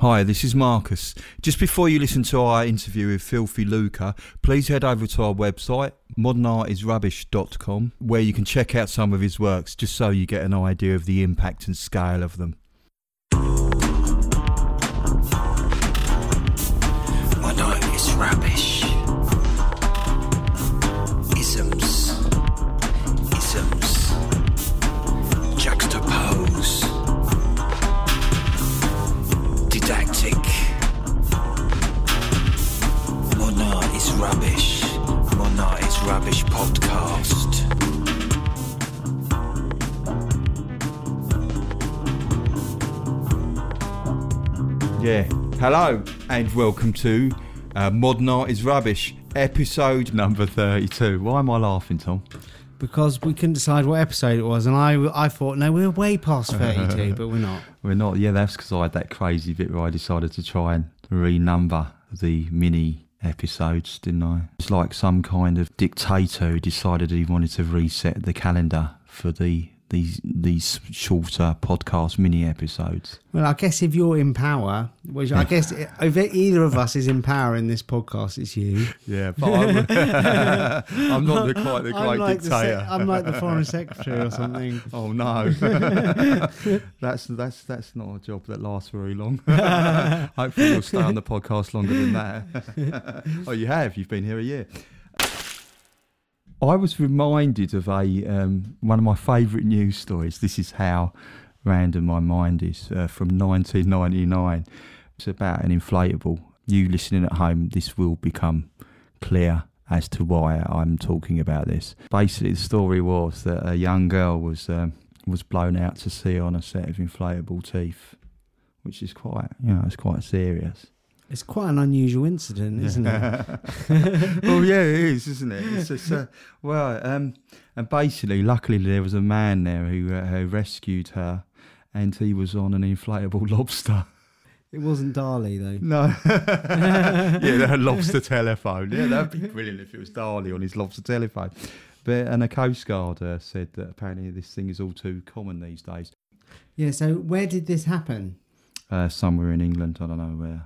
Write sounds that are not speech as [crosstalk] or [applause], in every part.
Hi, this is Marcus. Just before you listen to our interview with Filthy Luker, please head over to our website, modernartisrubbish.com, where you can check out some of his works just so you get an idea of the impact and scale of them. Hello, and welcome to uh, Modern Art is Rubbish, episode number 32. Why am I laughing, Tom? because we couldn't decide what episode it was, and I I thought no, we're way past [laughs] thirty-two, but we're not. We're not. Yeah, that's because I had that crazy bit where I decided to try and renumber the mini episodes, didn't I? It's like some kind of dictator who decided he wanted to reset the calendar for the these these shorter podcast mini episodes. Well, I guess if you're in power, which I guess [laughs] if either of us is in power in this podcast, it's you. Yeah, but I'm, [laughs] I'm not the, [laughs] quite the great I'm like the, dictator. sec- I'm like the foreign secretary or something. Oh no, that's that's that's not a job that lasts very long. Hopefully, you'll stay on the podcast longer than that. oh, you have. You've been here a year. I was reminded of a um, one of my favourite news stories. This is how random my mind is uh, from 1999. It's about an inflatable. You listening at home, this will become clear as to why I'm talking about this. Basically, the story was that a young girl was um, was blown out to sea on a set of inflatable teeth, which is quite you know it's quite serious. It's quite an unusual incident, isn't it? [laughs] oh yeah, it is, isn't it? It's just, uh, well, um, and basically, luckily, there was a man there who, uh, who rescued her, and he was on an inflatable [laughs] lobster. It wasn't Dali though. No, [laughs] yeah, a lobster telephone. Yeah, that'd be brilliant if it was Dali on his lobster telephone. But and a coast guard uh, said that apparently this thing is all too common these days. Yeah. So where did this happen? Uh, somewhere in England, I don't know where.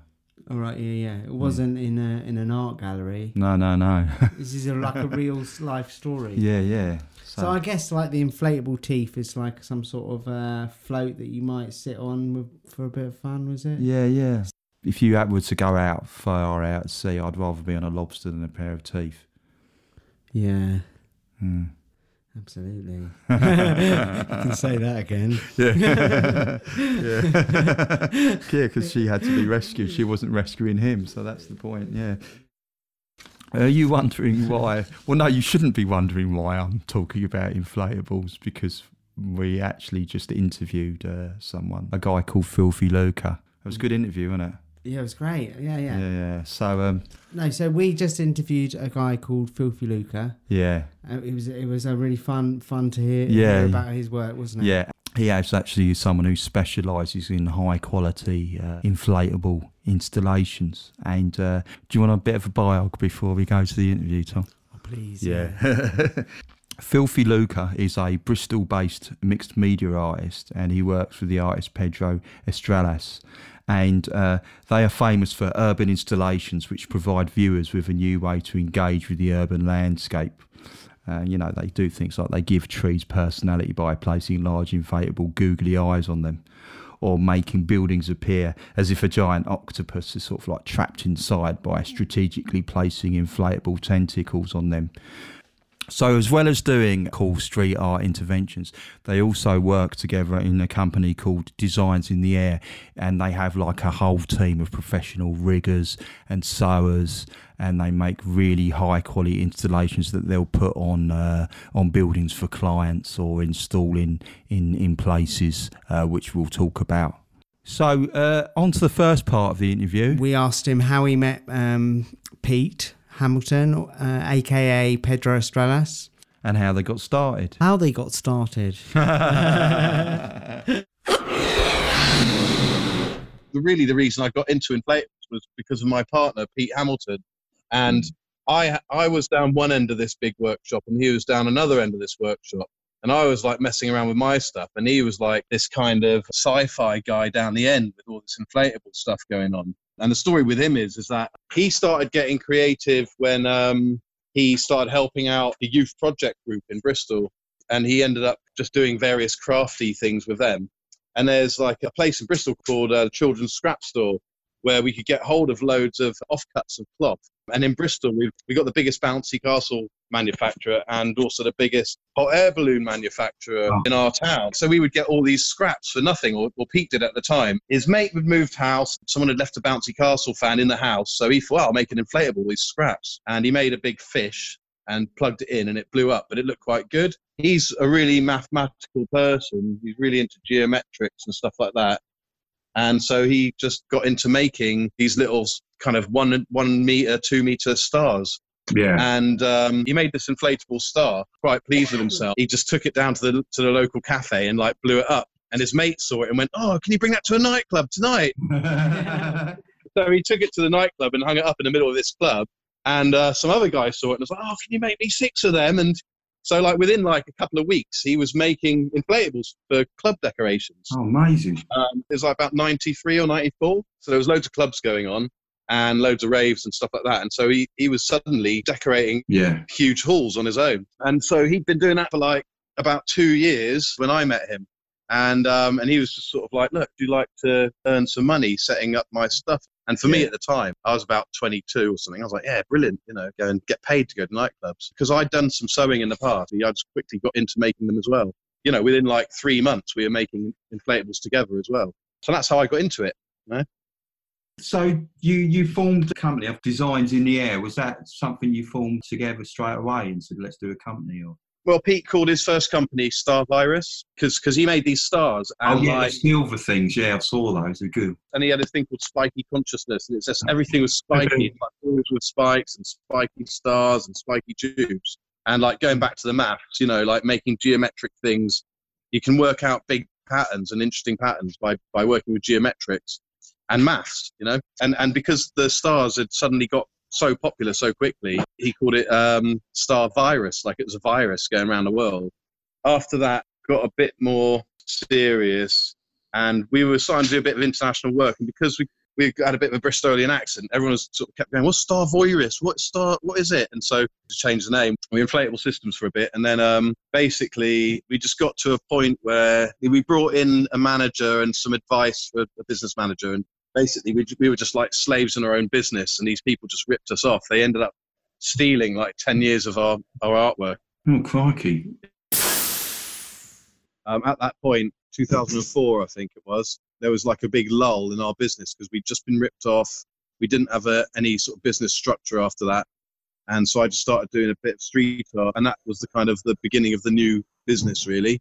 All right. Yeah, yeah. It wasn't in a in an art gallery. No, no, no. [laughs] This is a, like a real life story. yeah, yeah. So I guess like the inflatable teeth is like some sort of uh, float that you might sit on with, for a bit of fun, was it? Yeah, yeah. If you were to go out far out at sea, I'd rather be on a lobster than a pair of teeth. Yeah, Hmm. Absolutely. [laughs] [laughs] you can say that again. Yeah, [laughs] yeah, yeah. Because she had to be rescued. She wasn't rescuing him, so that's the point. Yeah. Are you wondering why? Well, no, you shouldn't be wondering why I'm talking about inflatables because we actually just interviewed uh, someone, a guy called Filthy Luker. It was a good interview, wasn't it? Yeah, it was great. Yeah, yeah. Yeah, yeah. So, um, No, so we just interviewed a guy called Filthy Luker. yeah, Uh, it was it was a really fun fun to hear, Yeah. hear about his work, wasn't it? Yeah, he is actually someone who specialises in high quality uh, inflatable installations. And uh, do you want a bit of a biog before we go to the interview, Tom? Oh, please. Yeah. [laughs] Filthy Luker is a Bristol based mixed media artist and he works with the artist Pedro Estrellas. And uh, they are famous for urban installations which provide viewers with a new way to engage with the urban landscape. Uh, you know, they do things like they give trees personality by placing large inflatable googly eyes on them or making buildings appear as if a giant octopus is sort of like trapped inside by strategically placing inflatable tentacles on them. So, as well as doing cool street art interventions, they also work together in a company called Designs in the Air, and they have like a whole team of professional riggers and sewers, and they make really high quality installations that they'll put on uh, on buildings for clients or install in in, in places, uh, which we'll talk about. So, uh, on to the first part of the interview. We asked him how he met um, Pete Hamilton, uh, aka Pedro Estrellas, and how they got started. how they got started. [laughs] really the reason I got into inflatables was because of my partner Pete Hamilton, and I I was down one end of this big workshop and he was down another end of this workshop, And I was like messing around with my stuff, and he was like this kind of sci-fi guy down the end with all this inflatable stuff going on. And the story with him is is that he started getting creative when um, he started helping out the youth project group in Bristol, and he ended up just doing various crafty things with them. And there's like a place in Bristol called uh, Children's Scrap Store, where we could get hold of loads of offcuts of cloth. And in Bristol, we've, we got the biggest bouncy castle manufacturer and also the biggest hot air balloon manufacturer Oh. in our town. So we would get all these scraps for nothing, or, or Pete did at the time. His mate had moved house. Someone had left a bouncy castle fan in the house. So he thought, well, I'll make an inflatable, these scraps. And he made a big fish and plugged it in and it blew up, but it looked quite good. He's a really mathematical person. He's really into geometrics and stuff like that. And so he just got into making these little kind of one one meter, two meter stars. Yeah. And um, he made this inflatable star. Quite pleased with himself. He just took it down to the to the local cafe and like blew it up. And his mate saw it and went, "Oh, can you bring that to a nightclub tonight?" [laughs] So he took it to the nightclub and hung it up in the middle of this club. And uh, some other guy saw it and was like, "Oh, can you make me six of them?" And so, like within like a couple of weeks, he was making inflatables for club decorations. oh, amazing. Um, it was like about 93 or 94. So there was loads of clubs going on and loads of raves and stuff like that. And so he, he was suddenly decorating Yeah. huge halls on his own. And so he'd been doing that for like about two years when I met him. And, um, and he was just sort of like, look, do you like to earn some money setting up my stuff? And for me at the time, I was about 22 or something. I was like, yeah, brilliant, you know, go and get paid to go to nightclubs. Because I'd done some sewing in the past. I just quickly got into making them as well. You know, within like three months, we were making inflatables together as well. So that's how I got into it. So you you formed a company of designs in the air. Was that something you formed together straight away and said, let's do a company? Or Well, Pete called his first company Star Virus because he made these stars oh, and oh yeah, like the silver things. Yeah, I saw those. They're good. and he had this thing called spiky consciousness, and it's just everything was spiky, like balls with spikes and spiky stars and spiky tubes. And like going back to the maths, you know, like making geometric things, you can work out big patterns and interesting patterns by by working with geometrics and maths, you know. And and because the stars had suddenly got so popular so quickly, he called it um, Star Virus, like it was a virus going around the world. After that, got a bit more serious and we were starting to do a bit of international work. And because we we had a bit of a Bristolian accent, everyone was sort of kept going, "What's Star Voirus? What Star? What is it?" And so to change the name, we inflatable systems for a bit, and then um, basically we just got to a point where we brought in a manager and some advice for a business manager, and basically we we were just like slaves in our own business, and these people just ripped us off. They ended up stealing like ten years of our our artwork. Oh crikey! um, at that point, 2004, I think it was, there was like a big lull in our business because we'd just been ripped off. We didn't have a, any sort of business structure after that. And so I just started doing a bit of street art. And that was the kind of the beginning of the new business, really.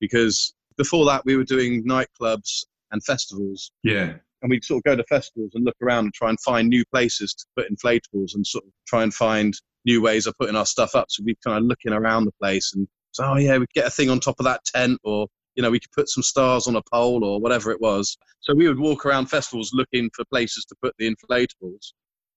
Because before that, we were doing nightclubs and festivals. Yeah, And we'd sort of go to festivals and look around and try and find new places to put inflatables and sort of try and find new ways of putting our stuff up. So we'd kind of looking around the place and so, oh yeah, we'd get a thing on top of that tent or, you know, we could put some stars on a pole or whatever it was. So we would walk around festivals looking for places to put the inflatables.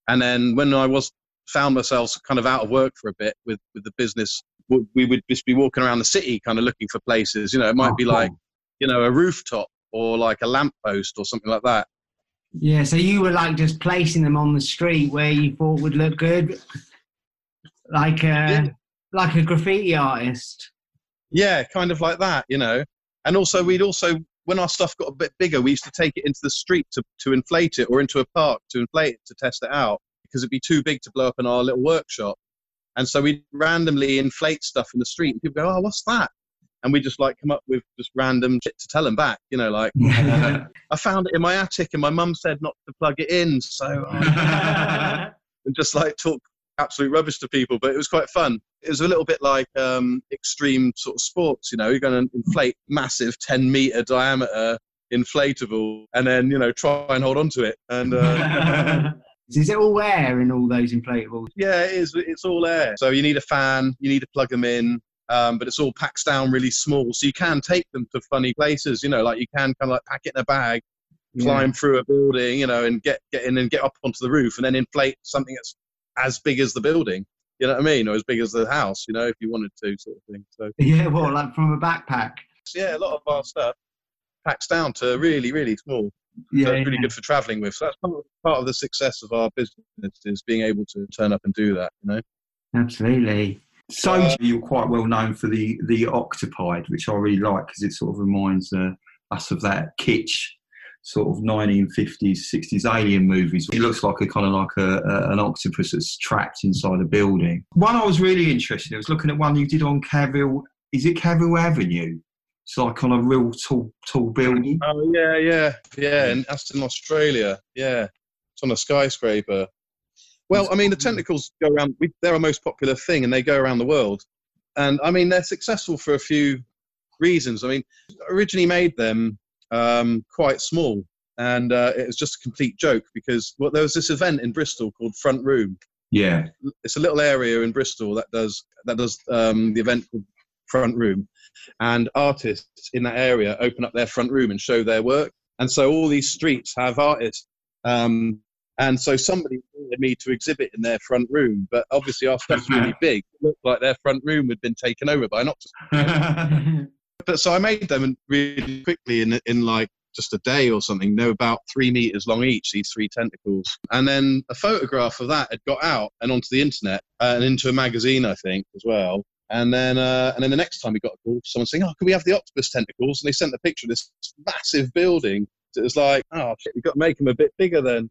And then when I was found myself kind of out of work for a bit with, with the business, we would just be walking around the city kind of looking for places. You know, it might Oh, be like, you know, a rooftop or like a lamppost or something like that. Yeah, so you were like just placing them on the street where you thought would look good, like a Yeah. like a graffiti artist. Yeah, kind of like that, you know. And also, we'd also, when our stuff got a bit bigger, we used to take it into the street to, to inflate it or into a park to inflate it to test it out because it'd be too big to blow up in our little workshop. And so we'd randomly inflate stuff in the street and people go, oh, what's that? And we just like come up with just random shit to tell them back, you know, like, [laughs] I found it in my attic and my mum said not to plug it in. So, I [laughs] and just like talk absolute rubbish to people, but it was quite fun. It was a little bit like um, extreme sort of sports, you know, you're going to inflate massive 10 meter diameter inflatable and then, you know, try and hold on to it. And uh, [laughs] Is it all air in all those inflatables? yeah, it is. It's all air. So you need a fan, you need to plug them in. Um, but it's all packed down really small, so you can take them to funny places. You know, like you can kind of like pack it in a bag, climb through a building, you know, and get get in and get up onto the roof, and then inflate something that's as big as the building. You know what I mean? Or as big as the house, you know, if you wanted to, sort of thing. So [laughs] Yeah, well, like from a backpack. yeah, a lot of our stuff packs down to really, really small. Yeah, so it's really good for traveling with. So that's part of the success of our business is being able to turn up and do that. You know. absolutely. So Uh, you're quite well known for the the octopide, which I really like because it sort of reminds uh, us of that kitsch sort of 1950s, 60s alien movies. It looks like a kind of like a, a, an octopus that's trapped inside a building. One I was really interested in I was looking at one you did on Cavill. Is it Cavill Avenue? It's like on a real tall tall building. Oh yeah, yeah, yeah. In Australia. Yeah, it's on a skyscraper. Well, I mean, the tentacles go around. We, they're our most popular thing, and they go around the world. And I mean, they're successful for a few reasons. I mean, originally made them um, quite small, and uh, it was just a complete joke because well, there was this event in Bristol called Front Room. Yeah, It's a little area in Bristol that does that does um, the event called Front Room, and artists in that area open up their front room and show their work. And so all these streets have artists. Um, and so somebody wanted me to exhibit in their front room, but obviously our stuff's really [laughs] big. It looked like their front room had been taken over by an octopus. [laughs] But so I made them really quickly in in like just a day or something. Were about three meters long each, these three tentacles. And then a photograph of that had got out and onto the internet and into a magazine, I think, as well. And then, uh, and then the next time we got a call, someone saying, "Oh, can we have the octopus tentacles?" And they sent the picture of this massive building. So it was like, "Oh, shit, we've got to make them a bit bigger then."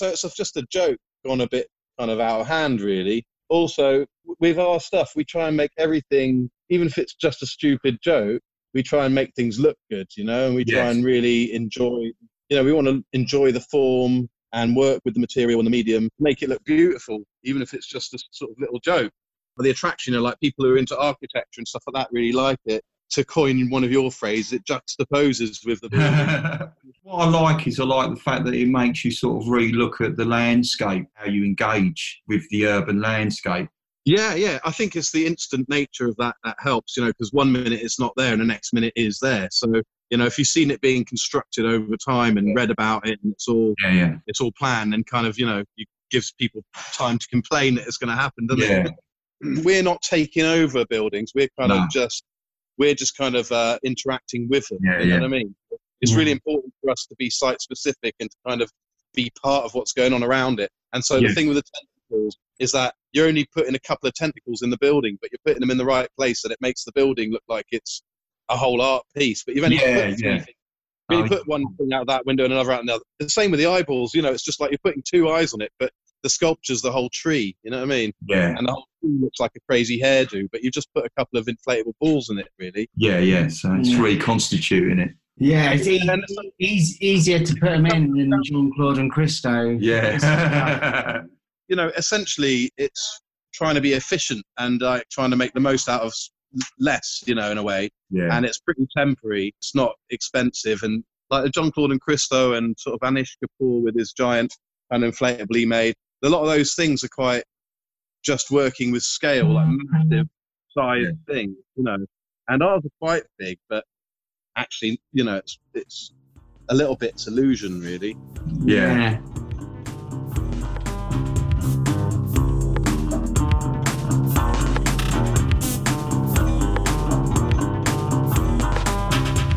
So it's just a joke gone a bit kind of out of hand, really. Also, with our stuff, we try and make everything, even if it's just a stupid joke, we try and make things look good, you know, and we try Yes. and really enjoy, you know, we want to enjoy the form and work with the material and the medium, make it look beautiful, even if it's just a sort of little joke. But the attraction, you know, like people who are into architecture and stuff like that really like it. To coin one of your phrases, it juxtaposes with the [laughs] what I like is I like the fact that it makes you sort of re-look at the landscape, how you engage with the urban landscape. Yeah, yeah. I think it's the instant nature of that that helps, you know, because one minute it's not there and the next minute is there. So, you know, if you've seen it being constructed over time and read about it and it's all Yeah, yeah, it's all planned and kind of, you know, it gives people time to complain that it's going to happen, doesn't yeah, it? We're not taking over buildings. We're kind No. of just we're just kind of uh, interacting with them. Yeah, you know yeah. what I mean? It's really important for us to be site specific and to kind of be part of what's going on around it. And so Yes. the thing with the tentacles is that you're only putting a couple of tentacles in the building, but you're putting them in the right place, and it makes the building look like it's a whole art piece. But you've only Yeah, put yeah. things. You Oh, put one thing out that window and another out another. The same with the eyeballs. You know, it's just like you're putting two eyes on it, but the sculpture's the whole tree. You know what I mean? yeah, And the whole looks like a crazy hairdo, but you've just put a couple of inflatable balls in it, really. yeah, yeah. So it's Yeah. reconstituting it. Yeah, it's e- And- eas- easier to put them in than Jeanne-Claude and Christo. Yeah, [laughs] you know, essentially, it's trying to be efficient and like trying to make the most out of less, you know, in a way. yeah, And it's pretty temporary. It's not expensive. And like John Claude and Christo and sort of Anish Kapoor with his giant and inflatably made, a lot of those things are quite just working with scale, like mm-hmm. massive size things, you know. And ours are quite big, but actually, you know, it's it's a little bit illusion, really. yeah. Yeah,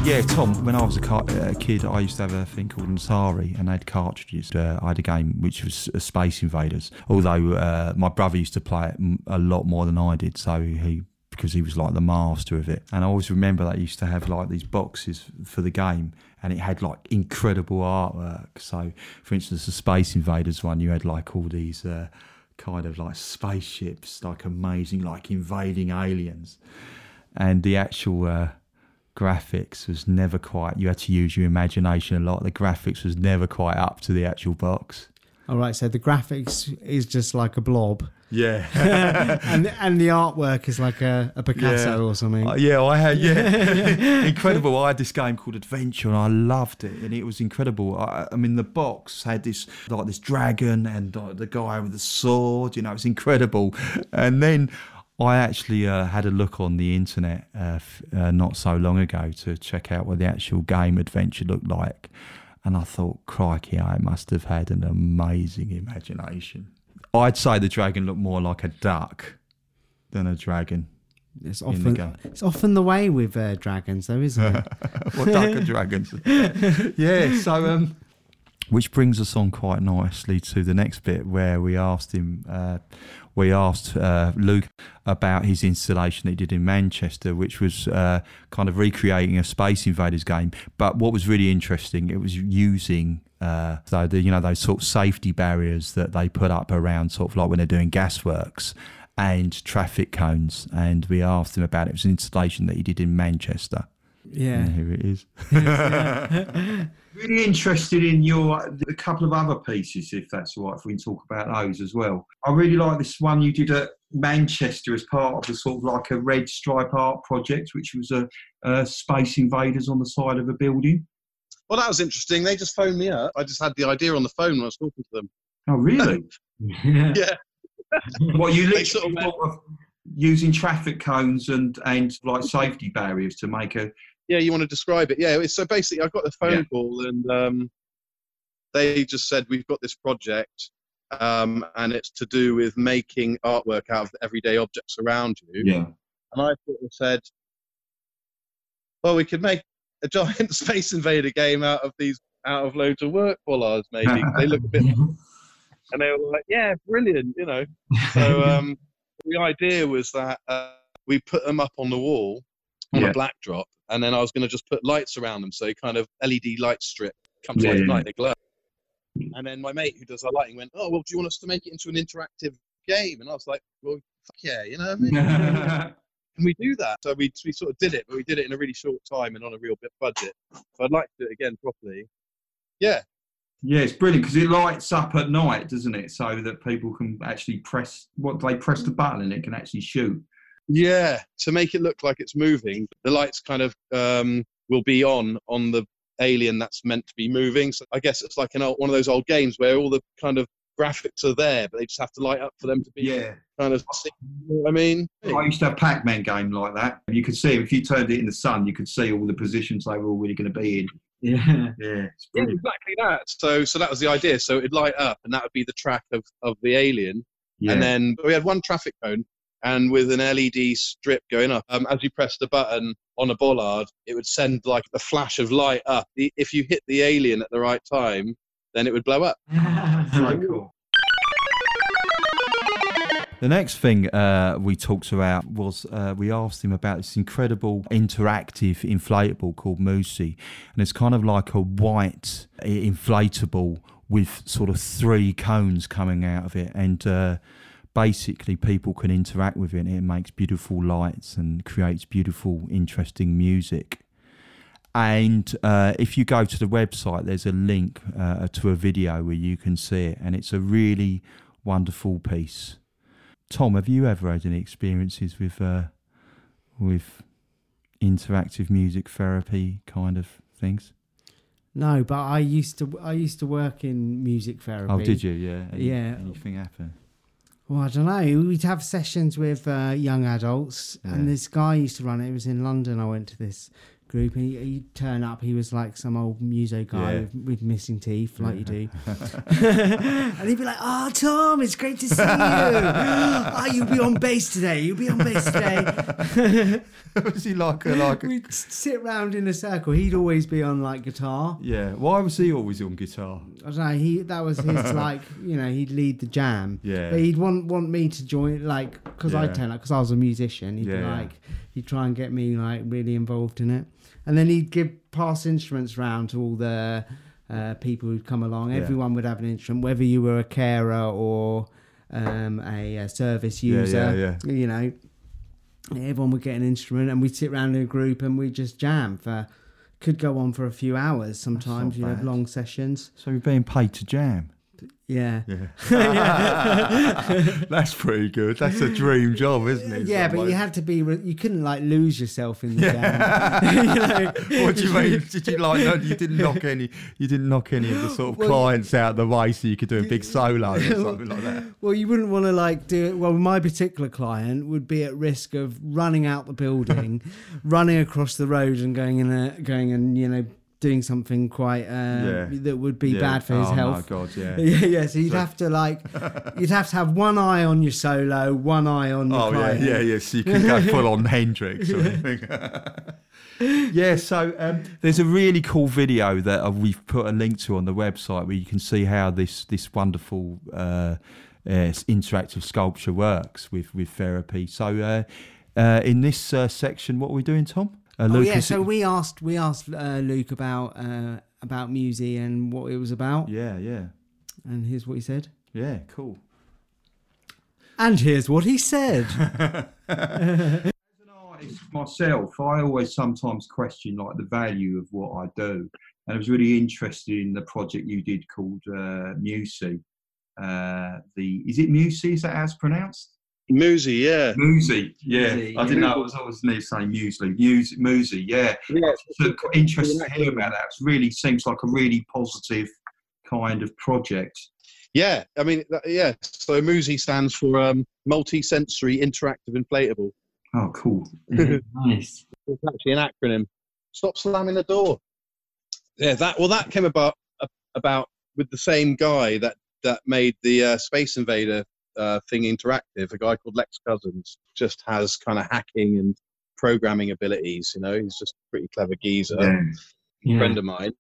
Tom. When I was a, car- a kid, I used to have a thing called Atari, and they had cartridges. Uh, I had a game which was uh, Space Invaders. Although uh, my brother used to play it a lot more than I did, so he because he was like the master of it. And I always remember that used to have like these boxes for the game, and it had like incredible artwork. So, for instance, the Space Invaders one, you had like all these. Uh, kind of like spaceships like amazing like invading aliens and the actual uh, graphics was never quite. You had to use your imagination a lot. The graphics was never quite up to the actual box. All right, so the graphics is just like a blob, Yeah, [laughs] and and the artwork is like a, a Picasso Yeah. or something. Uh, yeah, I had yeah, [laughs] incredible. I had this game called Adventure, and I loved it, and it was incredible. I, I mean, the box had this like this dragon and uh, the guy with the sword. You know, it's incredible. And then I actually uh, had a look on the internet uh, f- uh, not so long ago to check out what the actual game Adventure looked like, and I thought, crikey, I must have had an amazing imagination I'd say the dragon looked more like a duck than a dragon. It's often it's often the way with uh, dragons, though, isn't it? [laughs] What duck and dragons? [laughs] yeah. So, um, which brings us on quite nicely to the next bit where we asked him, uh, we asked uh, Luke about his installation that he did in Manchester, which was uh, kind of recreating a Space Invaders game. But what was really interesting, it was using. Uh, so the, you know those sort of safety barriers that they put up around sort of like when they're doing gasworks and traffic cones and we asked him about it. It was an installation that he did in Manchester. Yeah. And here it is. [laughs] Really interested in your a couple of other pieces, if that's all right, if we can talk about those as well. I really like this one you did at Manchester as part of the sort of like a red stripe art project, which was a, a Space Invaders on the side of a building. Well, that was interesting. They just phoned me up. I just had the idea on the phone when I was talking to them. Oh, really? [laughs] Yeah. what you They literally sort of went- sort of using traffic cones and and like safety barriers to make a Yeah, you want to describe it? Yeah. So basically, I got the phone Yeah. call and um, they just said we've got this project, um, and it's to do with making artwork out of the everyday objects around you. yeah And I sort of said, well, we could make [laughs] a giant Space Invader game out of these, out of loads of work bollards, maybe. [laughs] they look a bit, and they were like, yeah, brilliant, you know. [laughs] So um, the idea was that uh, we put them up on the wall on Yeah. a black drop, and then I was going to just put lights around them, so kind of LED light strip comes Yeah, light yeah, at night, they glow. And then my mate who does our lighting went, oh well, do you want us to make it into an interactive game? And I was like, well, fuck yeah, you know what I mean? [laughs] Can we do that? So we, we sort of did it, but we did it in a really short time and on a real bit budget. So I'd like to do it again properly. Yeah, Yeah, it's brilliant because it lights up at night, doesn't it? So that people can actually press what they press the button and it can actually shoot. Yeah, to make it look like it's moving, the lights kind of um, will be on on the alien that's meant to be moving. So I guess it's like an old, one of those old games where all the kind of graphics are there, but they just have to light up for them to be yeah. kind of. You know what I mean, I used to have a Pac-Man game like that. You could see if you turned it in the sun, you could see all the positions they were all really going to be in. Yeah. [laughs] Yeah, yeah, exactly that. So so that was the idea. So it'd light up, and that would be the track of of the alien. Yeah. And then we had one traffic cone, and with an LED strip going up, um, as you press the button on a bollard, it would send like a flash of light up. The- If you hit the alien at the right time, then it would blow up. [laughs] so cool. The next thing uh, we talked about was uh, we asked him about this incredible interactive inflatable called Musi. And it's kind of like a white uh, inflatable with sort of three cones coming out of it. And uh, basically, people can interact with it. And it makes beautiful lights and creates beautiful, interesting music. And uh, if you go to the website, there's a link uh, to a video where you can see it. And it's a really wonderful piece. Tom, have you ever had any experiences with uh, with interactive music therapy kind of things? No, but I used to I used to work in music therapy. Oh, did you? Yeah. Any- Yeah. Anything happen? Well, I don't know. We'd have sessions with uh, young adults, Yeah. and this guy used to run it. It was in London. I went to this group, and he, he'd turn up. He was like some old muso guy Yeah. with, with missing teeth, like you do. [laughs] [laughs] and he'd be like, "Oh, Tom, it's great to see you. oh, [laughs] you'll be on bass today. You'll be on bass today." was he like a like a? We'd sit round in a circle. He'd always be on like guitar. Yeah. Why was he always on guitar? I don't know. He that was his like you know he'd lead the jam. Yeah. But he'd want want me to join like because Yeah. I'd turn up because I was a musician. He'd Yeah, be like he'd try and get me like really involved in it, and then he'd give pass instruments round to all the uh, people who'd come along. Yeah. Everyone would have an instrument, whether you were a carer or um, a, uh service Yeah, user. yeah, You know, everyone would get an instrument, and we'd sit around in a group and we'd just jam for. Could go on for a few hours sometimes, you know, long sessions. So you're being paid to jam. Yeah. Yeah. [laughs] [laughs] That's pretty good. That's a dream job, isn't it? Yeah, but you had to be. Re- you couldn't like lose yourself in the [laughs] you know? What do you mean? Did you like? No, you didn't knock any. You didn't knock any of the sort of Well, clients out of the way, so you could do a big solo or something like that. Well, you wouldn't want to like do it. Well, my particular client would be at risk of running out the building, running across the road, and going in a going and you know doing something quite uh, Yeah. that would be Yeah. bad for his oh, health. Oh my God, yeah. [laughs] Yeah, yeah. So you'd have to like, [laughs] you'd have to have one eye on your solo, one eye on your Oh yeah, client. yeah, yeah. So you can go [laughs] full on Hendrix or anything. yeah. So um, there's a really cool video that uh, we've put a link to on the website where you can see how this this wonderful uh, uh, interactive sculpture works with with therapy. So uh, uh, in this uh, section, what are we doing, Tom? Uh, Oh yeah. Lucas- So we asked we asked uh, Luke about uh, about Musi and what it was about, yeah, yeah, and here's what he said. yeah. Cool. And here's what he said. [laughs] As an artist myself, I always sometimes question like the value of what I do, and I was really interested in the project you did called uh, Musi. Uh, the is it Musi? Is that how it's pronounced? Musi, yeah. Musi, yeah. Musi, I didn't yeah. know. I was always near saying muesli. Musi, Musi, yeah. Yeah, So quite interested to hear about that. It really seems like a really positive kind of project. yeah. I mean, that- yeah. So Musi stands for um, multi-sensory interactive inflatable. Oh, cool. [laughs] nice. It's actually an acronym. Stop slamming the door. Yeah, that well, that came about uh, about with the same guy that that made the uh, Space Invader uh, thing interactive. A guy called Lex Cousins just has kind of hacking and programming abilities. You know, he's just a pretty clever geezer Yeah. friend of mine.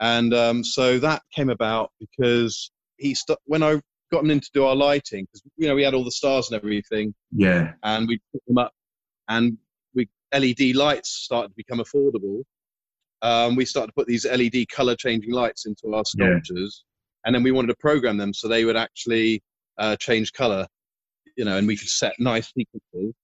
And um, so that came about because he st- when I got him in to do our lighting, because you know we had all the stars and everything, Yeah. and we put them up, and we LED lights started to become affordable. Um, we started to put these LED color changing lights into our Yeah. sculptures, and then we wanted to program them so they would actually uh, change color, you know, and we could set nice sequences.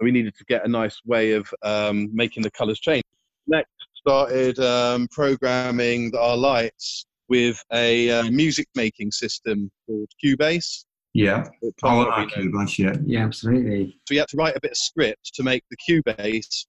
We needed to get a nice way of um, making the colors change. Next, started um, programming our lights with a uh, music making system called Cubase. Yeah. that Tom Oh, probably okay, yeah. Yeah, absolutely. So he had to write a bit of script to make the Cubase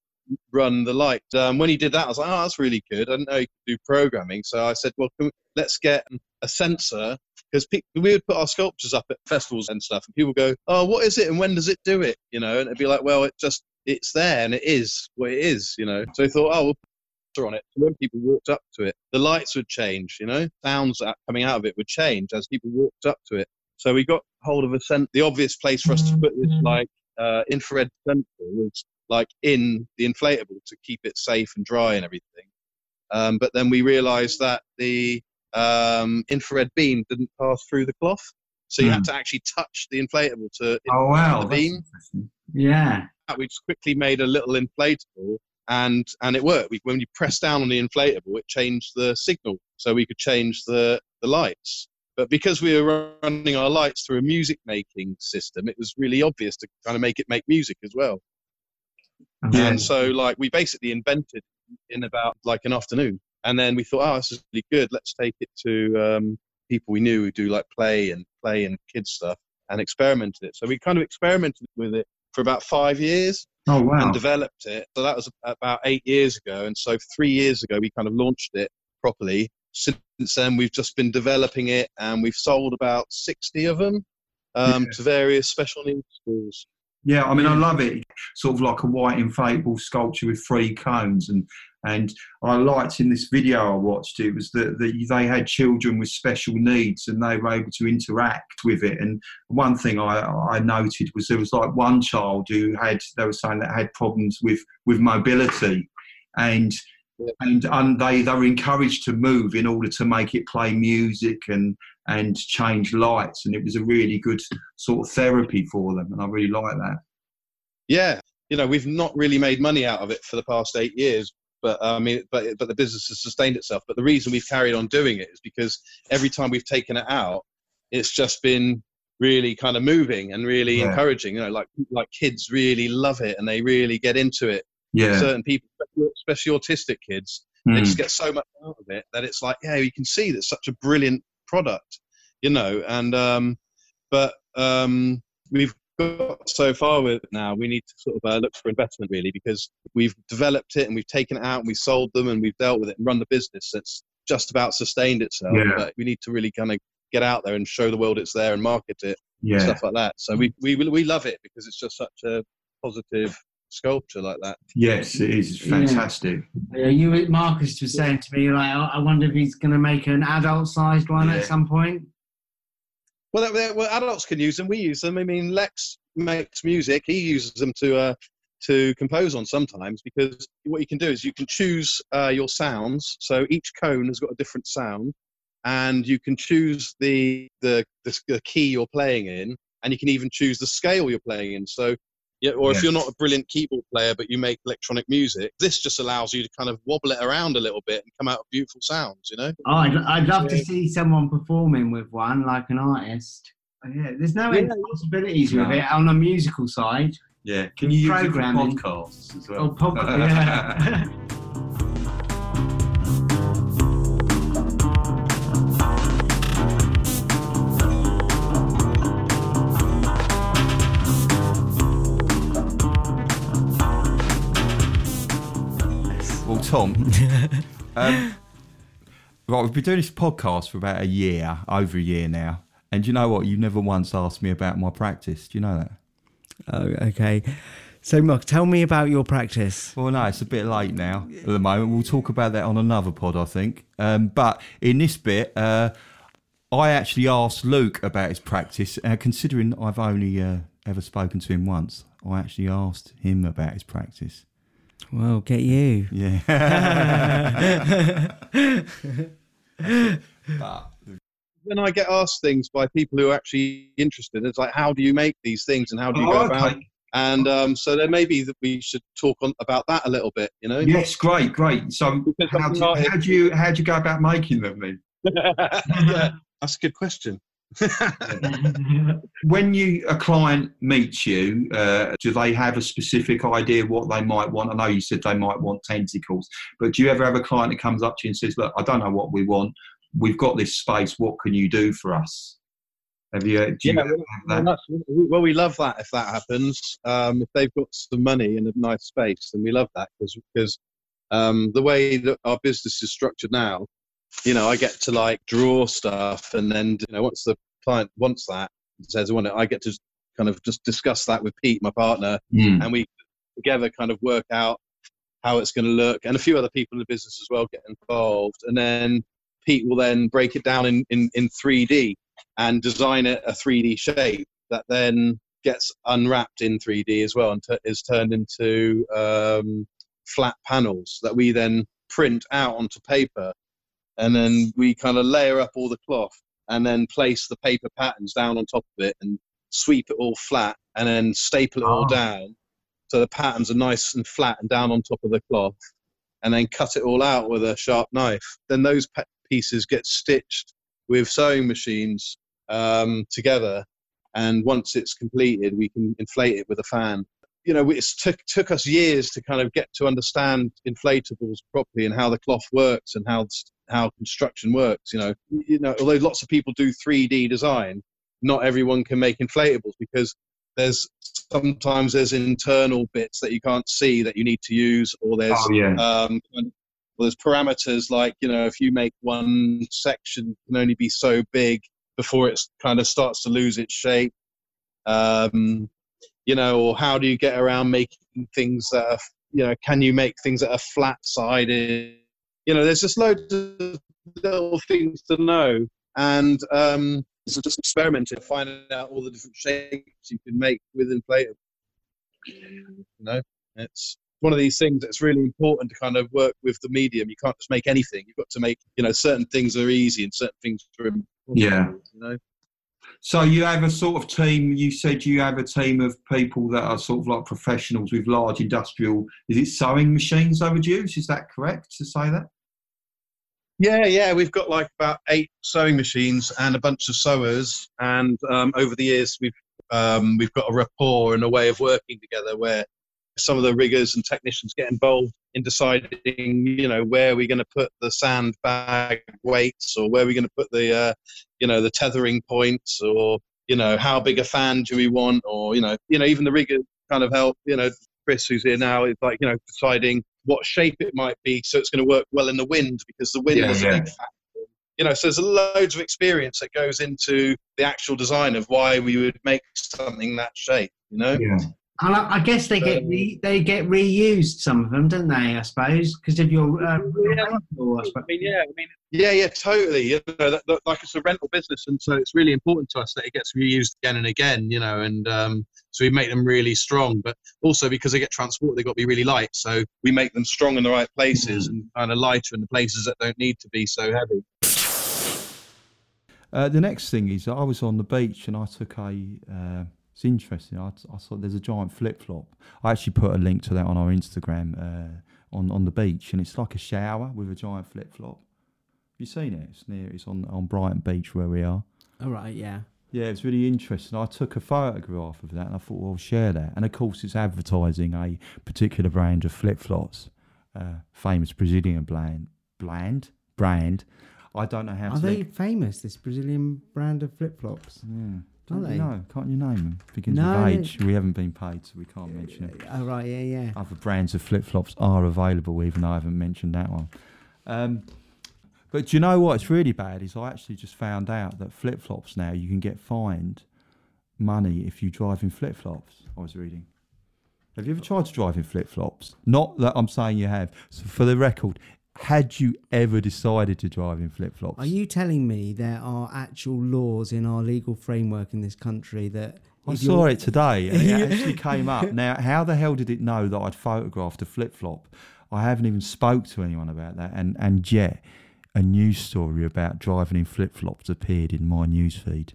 run the light. Um, when he did that, I was like, oh, that's really good. I didn't know you could do programming. So I said, well, can we, let's get a sensor because we would put our sculptures up at festivals and stuff, and people go, oh, what is it and when does it do it? You know, and it'd be like, well, it just it's there and it is what it is. You know, so I thought, oh, we'll put on it. So when people walked up to it, the lights would change. You know, sounds coming out of it would change as people walked up to it. So we got hold of a sen- the obvious place for us to put this like uh, infrared sensor was like in the inflatable to keep it safe and dry and everything. Um, but then we realised that the um, infrared beam didn't pass through the cloth, so you had to actually touch the inflatable to. Oh wow, the beam. Yeah. We just quickly made a little inflatable, and and it worked. We, when you press down on the inflatable, it changed the signal, so we could change the the lights. But because we were running our lights through a music making system, it was really obvious to kind of make it make music as well. Yeah. And so, like, we basically invented in about like an afternoon. And then we thought, oh, this is really good. Let's take it to um, people we knew who do like play and play and kids stuff and experimented it. So we kind of experimented with it for about five years Oh wow. and developed it. So that was about eight years ago. And so three years ago, we kind of launched it properly. Since then, we've just been developing it and we've sold about 60 of them um, Yeah. to various special needs schools. Yeah, I mean, I love it. Sort of like a white inflatable sculpture with three cones, and and I liked in this video I watched it was that, that they had children with special needs and they were able to interact with it. And one thing I, I noted was there was like one child who had they were saying that had problems with with mobility, and Yeah. and and they they were encouraged to move in order to make it play music and and change lights, and it was a really good sort of therapy for them, and I really like that. Yeah, you know, we've not really made money out of it for the past eight years, but I mean, but but the business has sustained itself. But the reason we've carried on doing it is because every time we've taken it out, it's just been really kind of moving and really Yeah. encouraging. You know, like like kids really love it and they really get into it. Yeah, Certain people, especially autistic kids, they Mm. just get so much out of it that it's like, yeah, you can see that's such a brilliant product, you know. And um, but um, we've got so far with it now. We need to sort of uh, look for investment really because we've developed it and we've taken it out and we've sold them and we've dealt with it and run the business that's just about sustained itself. Yeah. But we need to really kind of get out there and show the world it's there and market it yeah. stuff like that. So we, we we love it because it's just such a positive sculpture like that. Yes, it is It's Yeah. fantastic. Yeah, you, Marcus was saying to me, like, I I wonder if he's going to make an adult-sized one Yeah. at some point. Well, that- that- well, adults can use them. We use them. I mean, Lex makes music. He uses them to uh, to compose on sometimes because what you can do is you can choose uh, your sounds. So each cone has got a different sound, and you can choose the the, the, the key you're playing in, and you can even choose the scale you're playing in. So. Yeah, or if you're not a brilliant keyboard player but you make electronic music, this just allows you to kind of wobble it around a little bit and come out with beautiful sounds, you know? Oh, I'd, I'd love to see someone performing with one, like an artist. Oh, yeah, there's no Yeah. impossibilities with it on the musical side. Yeah. Can you use it for Programming. podcasts as Oh, well? pop- yeah. [laughs] [laughs] Tom, [laughs] um, right, we've been doing this podcast for about a year, over a year now. And you know what? You never once asked me about my practice. Do you know that? Oh, okay. So, Mark, tell me about your practice. Well, no, it's a bit late now at the moment. We'll talk about that on another pod, I think. Um, but in this bit, uh, I actually asked Luke about his practice. Uh, considering I've only uh, ever spoken to him once, I actually asked him about his practice. Well, get you. Yeah. [laughs] but when I get asked things by people who are actually interested, it's like, how do you make these things and how do you Oh, go about? it? And um, so there may be that we should talk on about that a little bit, you know. Yes, great, great. So, how do, how do you how do you go about making them then? [laughs] yeah, that's a good question. [laughs] When you a client meets you, uh, do they have a specific idea what they might want? I know you said they might want tentacles, but do you ever have a client that comes up to you and says, "Look, I don't know what we want. We've got this space. What can you do for us?" Have you? uh, Do you Yeah, have Well, that? well, we love that if that happens. Um, if they've got some money and a nice space, then we love that because because um, the way that our business is structured now, you know, I get to like draw stuff, and then you know, once the client wants that, says I want it, I get to kind of just discuss that with Pete, my partner, Hmm. and we together kind of work out how it's going to look, and a few other people in the business as well get involved, and then Pete will then break it down in in, in 3D and design it a 3D shape that then gets unwrapped in 3D as well and t- is turned into um, flat panels that we then print out onto paper, and then we kind of layer up all the cloth and then place the paper patterns down on top of it and sweep it all flat and then staple it all Oh. down so the patterns are nice and flat and down on top of the cloth and then cut it all out with a sharp knife then those pieces get stitched with sewing machines um, together and once it's completed we can inflate it with a fan you know it took took us years to kind of get to understand inflatables properly and how the cloth works and how how construction works you know you know although lots of people do 3d design not everyone can make inflatables because there's sometimes there's internal bits that you can't see that you need to use or there's Oh yeah. um, well, there's parameters like you know if you make one section can only be so big before it kind of starts to lose its shape um, you know or how do you get around making things that are you know can you make things that are flat sided you know there's just loads of little things to know and um, so just experimenting finding out all the different shapes you can make with inflatable you know it's one of these things that's really important to kind of work with the medium. You can't just make anything. You've got to make, you know, certain things are easy and certain things are impossible. Yeah. You know? So you have a sort of team. You said you have a team of people that are sort of like professionals with large industrial. Is it sewing machines they would use? Is that correct to say that? Yeah, yeah. We've got like about eight sewing machines and a bunch of sewers. And um, over the years, we've um, we've got a rapport and a way of working together where some of the riggers and technicians get involved in deciding, you know, where we're going to put the sandbag weights or where we're going to put the, uh, you know, the tethering points or, you know, how big a fan do we want or, you know, you know, even the riggers kind of help, you know, Chris who's here now is like, you know, deciding what shape it might be so it's going to work well in the wind because the wind Yeah, is a yeah. big factor. You know, so there's loads of experience that goes into the actual design of why we would make something that shape, you know? Yeah. And I, I guess they get re, they get reused some of them, don't they? I suppose because of your uh, Yeah. rental, I I mean, yeah, I mean, yeah, yeah, totally. You know, that, that, like it's a rental business, and so it's really important to us that it gets reused again and again. You know, and um, so we make them really strong, but also because they get transported, they've got to be really light. So we make them strong in the right places and kind of lighter in the places that don't need to be so heavy. Uh, the next thing is I was on the beach and I took a. Uh, it's interesting. I, I saw there's a giant flip flop. I actually put a link to that on our Instagram uh, on on the beach, and it's like a shower with a giant flip flop. Have you seen it? It's near. It's on on Brighton Beach where we are. All right, yeah. Yeah, it's really interesting. I took a photograph of that and I thought, well, I'll share that. And of course, it's advertising a particular brand of flip flops, uh, famous Brazilian brand. Brand? Brand. I don't know how Are to. they famous? This Brazilian brand of flip flops? Yeah. Are Don't they? know? Can't you name them? Begins No. with H. We haven't been paid, so we can't mention it. Oh right, yeah, yeah. Other brands of flip flops are available, even though I haven't mentioned that one. Um, but do you know what's really bad is I actually just found out that flip flops now you can get fined money if you drive in flip flops. I was reading. Have you ever tried to drive in flip flops? Not that I'm saying you have. So for the record, had you ever decided to drive in flip flops? Are you telling me there are actual laws in our legal framework in this country that I saw it today and it [laughs] actually came up. Now, how the hell did it know that I'd photographed a flip flop? I haven't even spoke to anyone about that, and and yet a news story about driving in flip flops appeared in my news feed.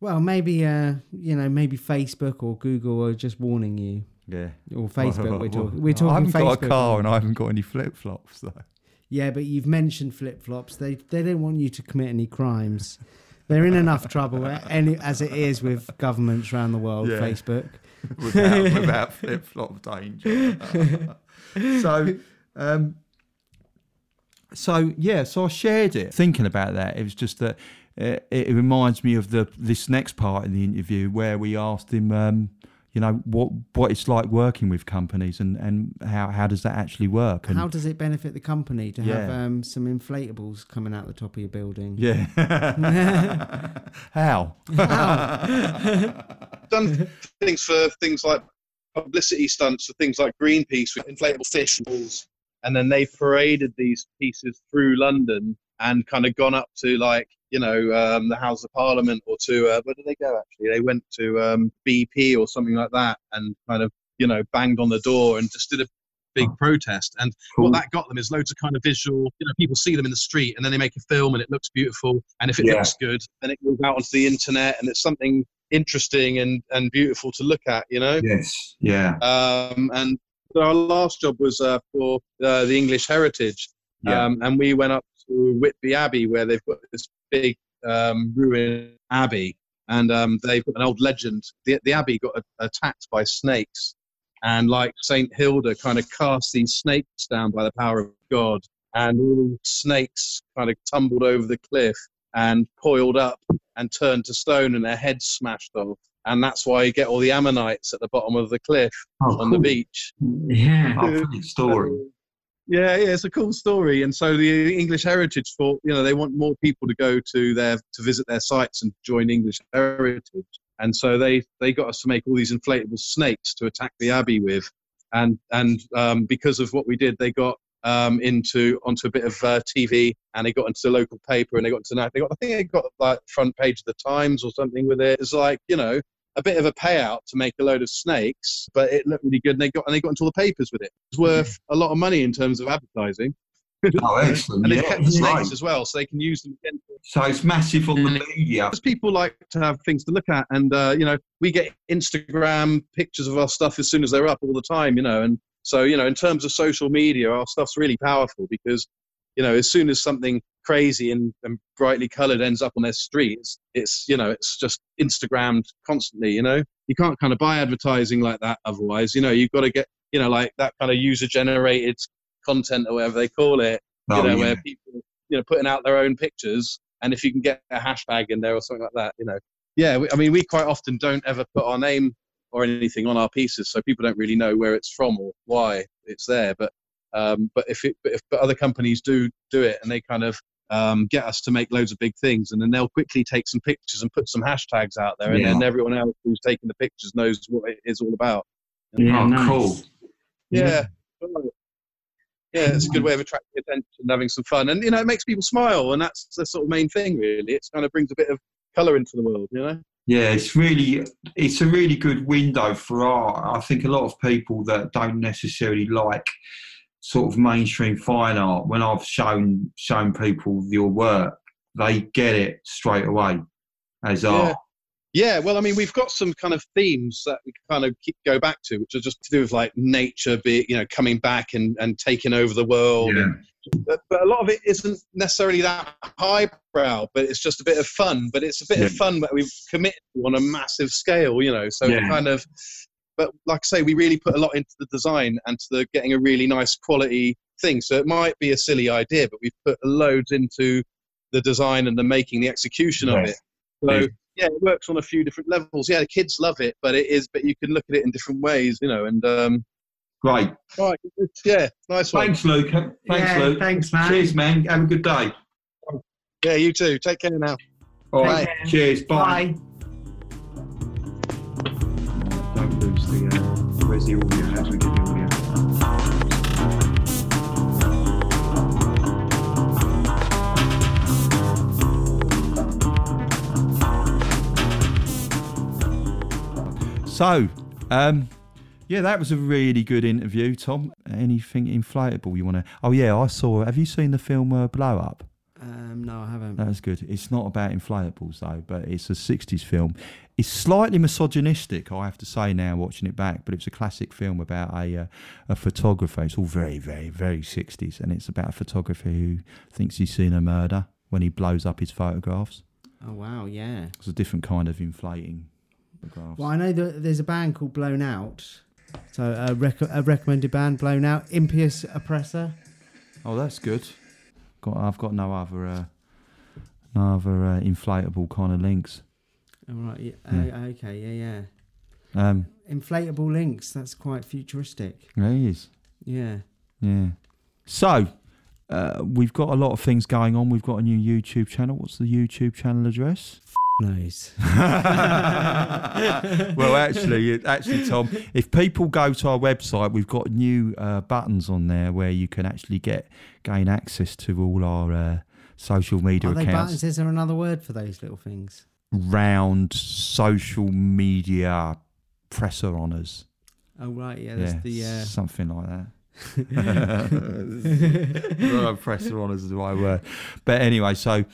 Well, maybe uh, you know, maybe Facebook or Google are just warning you. Yeah, Or Facebook. we're [laughs] talking. We're I haven't Facebook. got a car and I haven't got any flip flops though. Yeah, but you've mentioned flip flops. They they don't want you to commit any crimes. They're in enough trouble any, as it is with governments around the world. Yeah. Facebook. [laughs] without, without [laughs] flip flop danger. so, um, so yeah, so I shared it. Thinking about that, it was just that uh, it, it reminds me of the this next part in the interview where we asked him, um, you know, what what it's like working with companies and and how how does that actually work? And How does it benefit the company to have um, some inflatables coming out the top of your building? yeah, [laughs] how? [laughs] Done things for things like publicity stunts for things like Greenpeace with inflatable fish balls, and then they paraded these pieces through London and kind of gone up to like you know um, the House of Parliament or to uh, where did they go actually? They went to um, BP or something like that and kind of you know banged on the door and just did a big protest. And what that got them is loads of kind of visual. You know, people see them in the street and then they make a film and it looks beautiful. And if it Yeah. looks good, then it goes out onto the internet and it's something interesting and and beautiful to look at. You know. Yes, yeah, Um, and so our last job was uh, for uh, the English Heritage, yeah. um, and we went up to Whitby Abbey where they've got this big um, ruined abbey, and um, they've got an old legend. The, the abbey got a- attacked by snakes, and like Saint Hilda, kind of cast these snakes down by the power of God, and all the snakes kind of tumbled over the cliff and coiled up and turned to stone, and their heads smashed off. And that's why you get all the ammonites at the bottom of the cliff Oh, on the beach. Yeah. Oh, brilliant story. Yeah, yeah, it's a cool story. And so the English Heritage thought, you know, they want more people to go to their to visit their sites and join English Heritage. And so they they got us to make all these inflatable snakes to attack the abbey with. And and um, because of what we did, they got um, into onto a bit of uh, TV and they got into the local paper and they got into they got I think they got like front page of the Times or something with it. It's like you know a bit of a payout to make a load of snakes, but it looked really good. And they got and they got into all the papers with it. It was worth a lot of money in terms of advertising, [laughs] Oh, excellent. and they yeah, kept the right. snakes as well, so they can use them again. So it's massive on the media. Because people like to have things to look at, and uh, you know, we get Instagram pictures of our stuff as soon as they're up all the time, you know, and so you know, in terms of social media, our stuff's really powerful because you know, as soon as something crazy and, and brightly coloured ends up on their streets, it's you know, it's just Instagrammed constantly. You know, you can't kind of buy advertising like that otherwise. You know, you've got to get you know, like that kind of user-generated content or whatever they call it. You Oh, know, yeah. where people you know putting out their own pictures, and if you can get a hashtag in there or something like that, you know, yeah. We, I mean, we quite often don't ever put our name or anything on our pieces, so people don't really know where it's from or why it's there. But um, but if it, but if but other companies do do it and they kind of um, get us to make loads of big things, and then they'll quickly take some pictures and put some hashtags out there, and Yeah. then everyone else who's taking the pictures knows what it is all about. Yeah, oh, nice. cool. Yeah. Yeah, it's a good way of attracting attention and having some fun. And, you know, it makes people smile. And that's the sort of main thing, really. It kind of brings a bit of colour into the world, you know? Yeah, it's really it's a really good window for art. I think a lot of people that don't necessarily like sort of mainstream fine art, when I've shown shown people your work, they get it straight away as Yeah. art. Yeah, well, I mean, we've got some kind of themes that we kind of keep, go back to, which are just to do with like nature, be you know, coming back and, and taking over the world. Yeah. And, but, but a lot of it isn't necessarily that highbrow, but it's just a bit of fun. But it's a bit of fun that we've committed to on a massive scale, you know. So Yeah. it kind of, but like I say, we really put a lot into the design and to the getting a really nice quality thing. So it might be a silly idea, but we've put loads into the design and the making, the execution of it. So Yeah. yeah, it works on a few different levels. Yeah, the kids love it, but it is, but you can look at it in different ways, you know. And um, Great. all right, yeah, nice one. Thanks, Luke. Thanks, Yeah, Luke. thanks, man. Cheers, man. Have a good day. Yeah, you too. Take care now. All Take right. care. Cheers. Bye. Bye. So, um, yeah, that was a really good interview, Tom. Anything inflatable you want to? Oh yeah, I saw. Have you seen the film uh, Blow Up? Um, no, I haven't. That's good. It's not about inflatables though, but it's a '60s film. It's slightly misogynistic, I have to say now, watching it back. But it's a classic film about a uh, a photographer. It's all very, very, very '60s, and it's about a photographer who thinks he's seen a murder when he blows up his photographs. Oh wow, yeah. It's a different kind of inflating photographs. Well, I know that there's a band called Blown Out. So a, rec- a recommended band, Blown Out, Impious Oppressor. Oh, that's good. Got, I've got no other, uh, no other uh, inflatable kind of links. All right, yeah, Yeah. uh, okay, yeah, yeah. Um, Inflatable links. That's quite futuristic. he is. Yeah. Yeah. So, uh, we've got a lot of things going on. We've got a new YouTube channel. What's the YouTube channel address? Nice. [laughs] [laughs] well, actually, actually, Tom, if people go to our website, we've got new uh, buttons on there where you can actually get gain access to all our uh, social media Are accounts. buttons? Is there another word for those little things? Round social media presser honors. Oh right, yeah. That's yeah, the uh, something like that. [laughs] presser honors is the right word. But anyway, so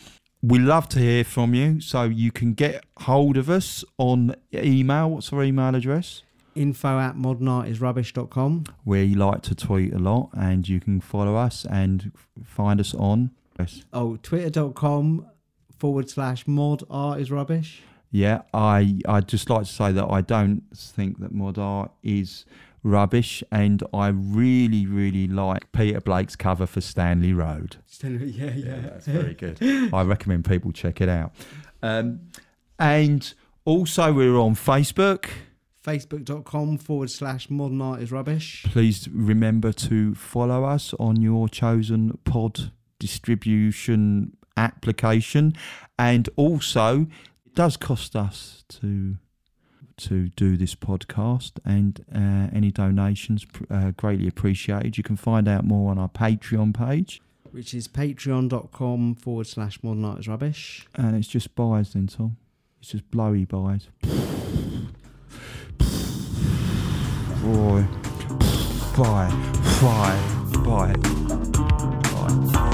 we love to hear from you. So you can get hold of us on email. What's our email address? info at modernartisrubbish.com. you like to tweet a lot and you can follow us and find us on yes. Oh, twitter.com forward slash mod art is rubbish. Yeah i i'd just like to say that i don't think that mod art is rubbish and i really really like peter blake's cover for stanley road. Stanley, Yeah, yeah. [laughs] that's very good. I recommend people check it out. Um, and also we're on facebook. Facebook.com forward slash modern art is rubbish. please remember to follow us on your chosen pod distribution application. And also it does cost us to to do this podcast and uh, any donations uh, greatly appreciated. You can find out more on our patreon page. Which is patreon.com forward slash modern art is rubbish. and it's just buys then tom. It's just blowy buys. Boy. Bye bye bye bye